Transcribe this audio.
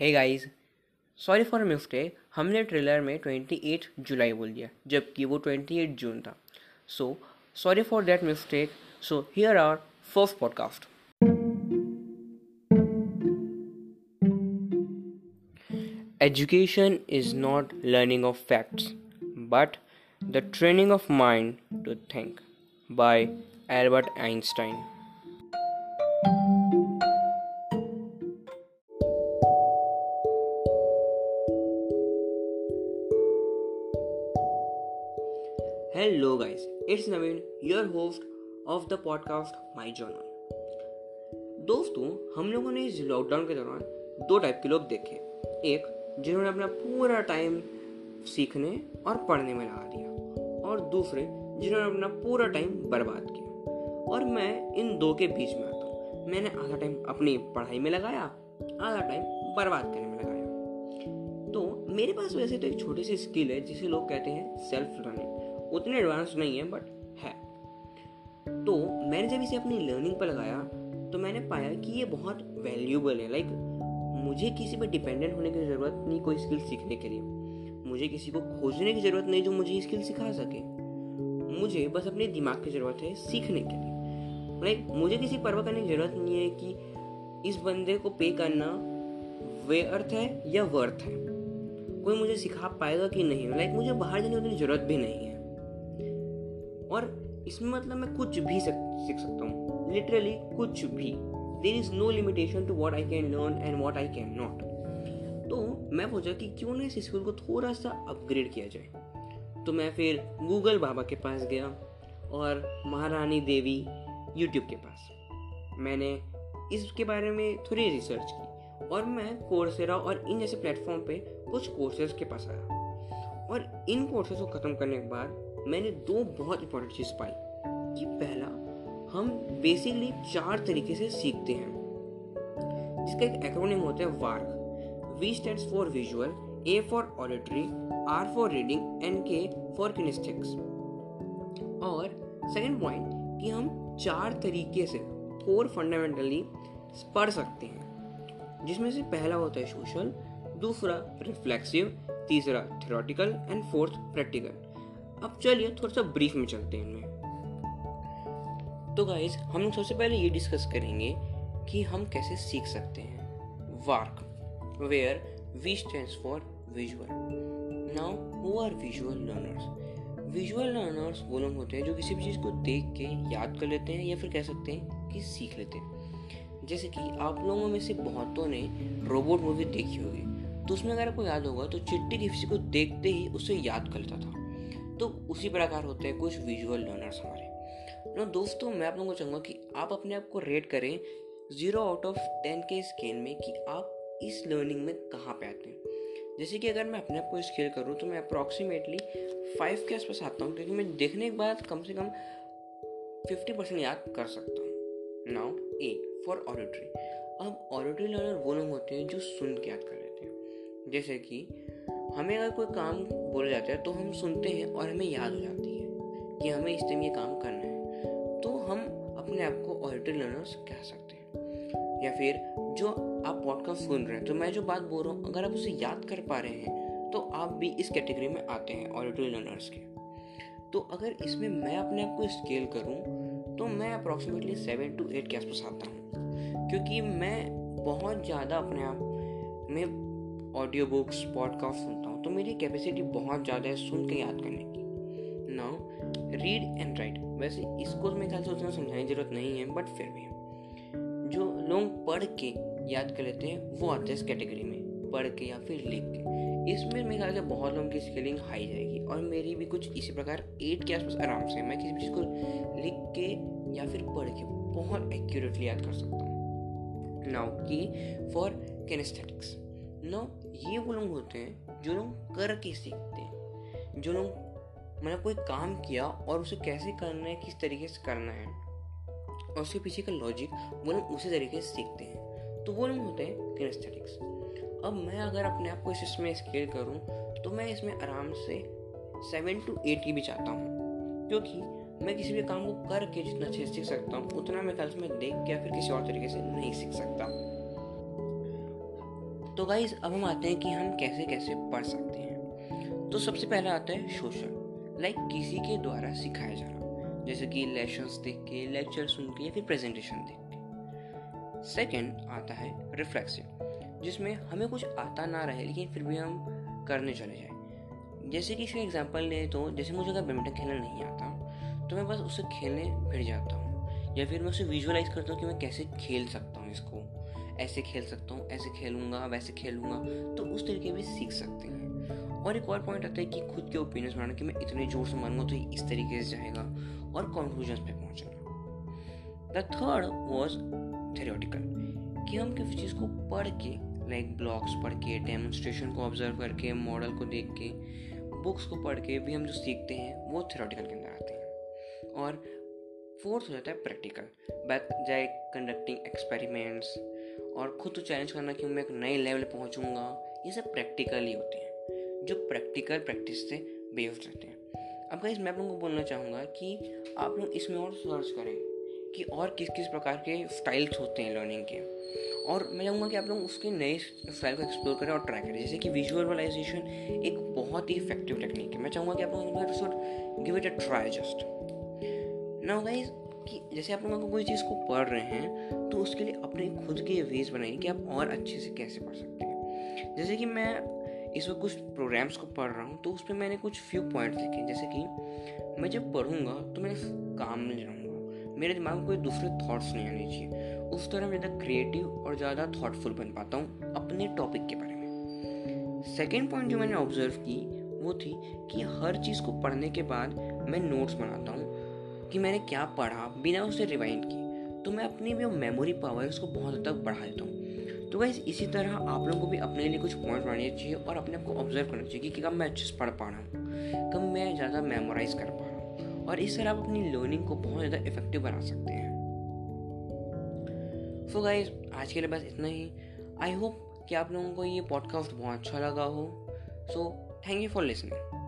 Hey guys sorry for mistake हमने trailer में 28 जुलाई बोल दिया, जबकि वो 28 जून था। So sorry for that mistake so here are first podcast education is not learning of facts but the training of mind to think by Albert Einstein guys it's Naveen your host of the podcast my journal दोस्तों, हम लोगों ने इस lockdown के दौरान दो type के लोग देखे। एक, जिन्होंने अपना पूरा टाइम सीखने और पढ़ने में लगा दिया। और दूसरे, जिन्होंने अपना पूरा टाइम बर्बाद किया। और मैं इन दो के बीच में आता हूँ। मैंने आधा टाइम अपनी पढ़ाई में लगाया, आधा टाइम बर्बाद करने में लगाया। तो मेरे पास वैसे तो एक छोटी सी स्किल है, जिसे लोग कहते हैं सेल्फ लर्निंग उतने एडवांस नहीं है बट है। तो मैंने जब इसे अपनी लर्निंग पर लगाया तो मैंने पाया कि ये बहुत वैल्यूबल है। लाइक मुझे किसी पर डिपेंडेंट होने की ज़रूरत नहीं कोई स्किल सीखने के लिए। मुझे किसी को खोजने की ज़रूरत नहीं जो मुझे स्किल सिखा सके। मुझे बस अपने दिमाग की ज़रूरत है सीखने के लिए। लाइक मुझे किसी परवाह करने की ज़रूरत नहीं है कि इस बंदे को पे करना वे अर्थ है या वर्थ है। कोई मुझे सिखा पाएगा कि नहीं? लाइक मुझे बाहर जाने की ज़रूरत भी नहीं है। और इसमें मतलब मैं कुछ भी सीख सकता हूँ। लिटरली कुछ भी। There is no limitation to what I can learn and what I can not तो मैं सोचा कि क्यों ना इस स्कूल को थोड़ा सा अपग्रेड किया जाए। तो मैं फिर गूगल बाबा के पास गया और महारानी देवी यूट्यूब के पास। मैंने इसके बारे में थोड़ी रिसर्च की और मैं कोर्सेरा और इन जैसे प्लेटफॉर्म पे कुछ कोर्सेज के पास आया। और इन कोर्सेज को ख़त्म करने के बाद मैंने दो बहुत इंपॉर्टेंट चीज़ पाई। कि पहला, हम बेसिकली चार तरीके से सीखते हैं। जिसका एक एक्रोनिम होता है VARK V stands for visual A for auditory R for reading and K for kinesthetics और सेकेंड पॉइंट कि हम चार तरीके से फोर फंडामेंटली पढ़ सकते हैं। जिसमें से पहला होता है सोशल दूसरा रिफ्लेक्सिव तीसरा थ्योरेटिकल एंड फोर्थ प्रैक्टिकल अब चलिए थोड़ा सा ब्रीफ में चलते हैं इनमें। तो गाइज़ हम लोग सबसे पहले ये डिस्कस करेंगे कि हम कैसे सीख सकते हैं। VARK where V stand for visual now who are visual learners visual learners वो लोग होते हैं जो किसी भी चीज़ को देख के याद कर लेते हैं या फिर कह सकते हैं कि सीख लेते हैं। जैसे कि आप लोगों में से बहुतों ने रोबोट मूवी देखी होगी। तो उसमें अगर आपको याद होगा तो चिट्टी किसी को देखते ही उसे याद कर लेता था। तो उसी प्रकार होते हैं कुछ विजुअल लर्नर्स हमारे। ना दोस्तों, मैं आप लोगों को चाहूँगा कि आप अपने आप को रेट करें ज़ीरो आउट ऑफ़ टेन के स्केल में कि आप इस लर्निंग में कहाँ पे आते हैं। जैसे कि अगर मैं अपने आप को स्केल करूँ तो मैं अप्रॉक्सीमेटली फाइव के आसपास आता हूँ, क्योंकि मैं देखने के बाद कम से कम फिफ्टी परसेंट याद कर सकता हूँ। नाउ ए फॉर ऑडिटरी अब ऑडिटरी लर्नर वो लोग होते हैं जो सुन के याद कर लेते हैं। जैसे कि हमें अगर कोई काम बोला जाता है तो हम सुनते हैं और हमें याद हो जाती है कि हमें इस टाइम ये काम करना है। तो हम अपने आप को ऑडिटर लर्नर्स कह सकते हैं। या फिर जो आप पॉडकास्ट सुन रहे हैं तो मैं जो बात बोल रहा हूँ, अगर आप उसे याद कर पा रहे हैं तो आप भी इस कैटेगरी में आते हैं ऑडिटरी लर्नर्स के। तो अगर इसमें मैं अपने आप को स्केल करूँ तो मैं अप्रॉक्सीमेटली सेवन टू एट के आसपास आता हूँ। क्योंकि मैं बहुत ज़्यादा अपने आप में ऑडियो बुक्स पॉडकास्ट सुनता हूँ तो मेरी कैपेसिटी बहुत ज़्यादा है सुन के याद करने की। नाउ रीड एंड राइट वैसे इसको तो मेरे ख्याल से उतना समझाने की ज़रूरत नहीं है बट फिर भी जो लोग पढ़ के याद कर लेते हैं, वो आते हैं इस कैटेगरी में, पढ़ के या फिर लिख के। इसमें मेरे ख्याल से बहुत लोगों की स्किलिंग हाई जाएगी, और मेरी भी कुछ इसी प्रकार एट के आसपास आराम से मैं किसी चीज़ को लिख के या फिर पढ़ के बहुत एक्यूरेटली याद कर सकता हूँ। नाउ की फॉर कैनेस्थेटिक्स नो ये वो लोग होते हैं जो लोग करके सीखते हैं, जो लोग मतलब कोई काम किया और उसे कैसे करना है, किस तरीके से करना है, और उसके पीछे का लॉजिक वो लोग उसी तरीके से सीखते हैं। तो वो लोग होते हैं किनेस्थेटिक्स अब मैं अगर अपने आप को इस इसमें स्केल करूँ तो मैं इसमें आराम से सेवन टू एट की भी चाहता हूँ, क्योंकि मैं किसी भी काम को करके जितना अच्छे से सीख सकता हूँ, उतना मैं कल मैं देख के या फिर किसी और तरीके से नहीं सीख सकता। तो गाइज़ अब हम आते हैं कि हम कैसे कैसे पढ़ सकते हैं। तो सबसे पहले आता है सोशल लाइक किसी के द्वारा सिखाया जाना। जैसे कि लेशंस देख के लेक्चर सुन के, या फिर प्रेजेंटेशन देख के। सेकेंड आता है रिफ्लेक्सिव जिसमें हमें कुछ आता ना रहे, लेकिन फिर भी हम करने चले जाए। जैसे कि इसका एग्जांपल ले तो जैसे मुझे अगर बैडमिंटन खेलना नहीं आता तो मैं बस उसे खेलने भिड़ जाता हूँ, या फिर मैं उसे विजुअलाइज करता हूँ कि मैं कैसे खेल सकता हूँ इसको। ऐसे खेल सकता हूँ, ऐसे खेलूँगा, वैसे खेलूँगा तो उस तरीके भी सीख सकते हैं। और एक और पॉइंट आता है कि खुद के ओपिनियंस बनाना कि मैं इतने ज़ोर से मारूँगा तो इस तरीके से जाएगा और कंक्लूजन पे पहुँचना। द थर्ड वॉज़ थेरियोटिकल कि हम किसी चीज़ को पढ़ के लाइक ब्लॉग्स पढ़ के डेमोन्स्ट्रेशन को ऑब्ज़र्व करके मॉडल को देख के बुक्स को पढ़ के भी हम जो सीखते हैं, वो थेरोटिकल के अंदर आते हैं। और फोर्थ हो जाता है प्रैक्टिकल जाए कंडक्टिंग एक्सपेरिमेंट्स और खुद तो चैलेंज करना कि मैं एक नए लेवल पहुंचूँगा, ये सब प्रैक्टिकल ही होते हैं, जो प्रैक्टिकल प्रैक्टिस से बेस्ड रहते हैं। अब गाइस मैं आप लोगों को बोलना चाहूँगा कि आप लोग इसमें और सर्च करें कि और किस किस प्रकार के स्टाइल्स होते हैं लर्निंग के। और मैं चाहूँगा कि आप लोग उसके नए स्टाइल को एक्सप्लोर करें और ट्राई करें। जैसे कि विजुअलाइजेशन एक बहुत ही इफ़ेक्टिव टेक्निक है। मैं चाहूँगा कि आप लोग give it a try just now guys कि जैसे आप लोगों को कोई चीज़ को पढ़ रहे हैं तो उसके लिए अपने खुद के वेज बनाइए कि आप और अच्छे से कैसे पढ़ सकते हैं। जैसे कि मैं इस वक्त कुछ प्रोग्राम्स को पढ़ रहा हूँ तो उस पर मैंने कुछ फ्यू पॉइंट्स लिखे। जैसे कि मैं जब पढ़ूँगा तो मैं काम में रहूँगा मेरे दिमाग में कोई दूसरे थॉट्स नहीं आने चाहिए। उस तरह मैं ज़्यादा क्रिएटिव और ज़्यादा थॉटफुल बन पाता हूँ अपने टॉपिक के बारे में। सेकेंड पॉइंट जो मैंने ऑब्ज़र्व की, वो थी कि हर चीज़ को पढ़ने के बाद मैं नोट्स बनाता हूँ। कि मैंने क्या पढ़ा बिना उसे रिवाइंड किए। तो मैं अपनी जो मेमोरी पावर उसको बहुत तक बढ़ा देता हूँ। तो वैस इसी तरह आप लोगों को भी अपने लिए कुछ पॉइंट बनाने चाहिए और अपने आप को ऑब्ज़र्व करना चाहिए कि कब मैं अच्छे से पढ़ पा रहा हूँ, कब मैं ज़्यादा मेमोराइज कर पा रहा हूँ। और इस तरह आप अपनी लर्निंग को बहुत ज़्यादा इफ़ेक्टिव बना सकते हैं। सो so गाइज़ आज के लिए बस इतना ही। आई होप कि आप लोगों को ये पॉडकास्ट बहुत अच्छा लगा हो। So thank you for listening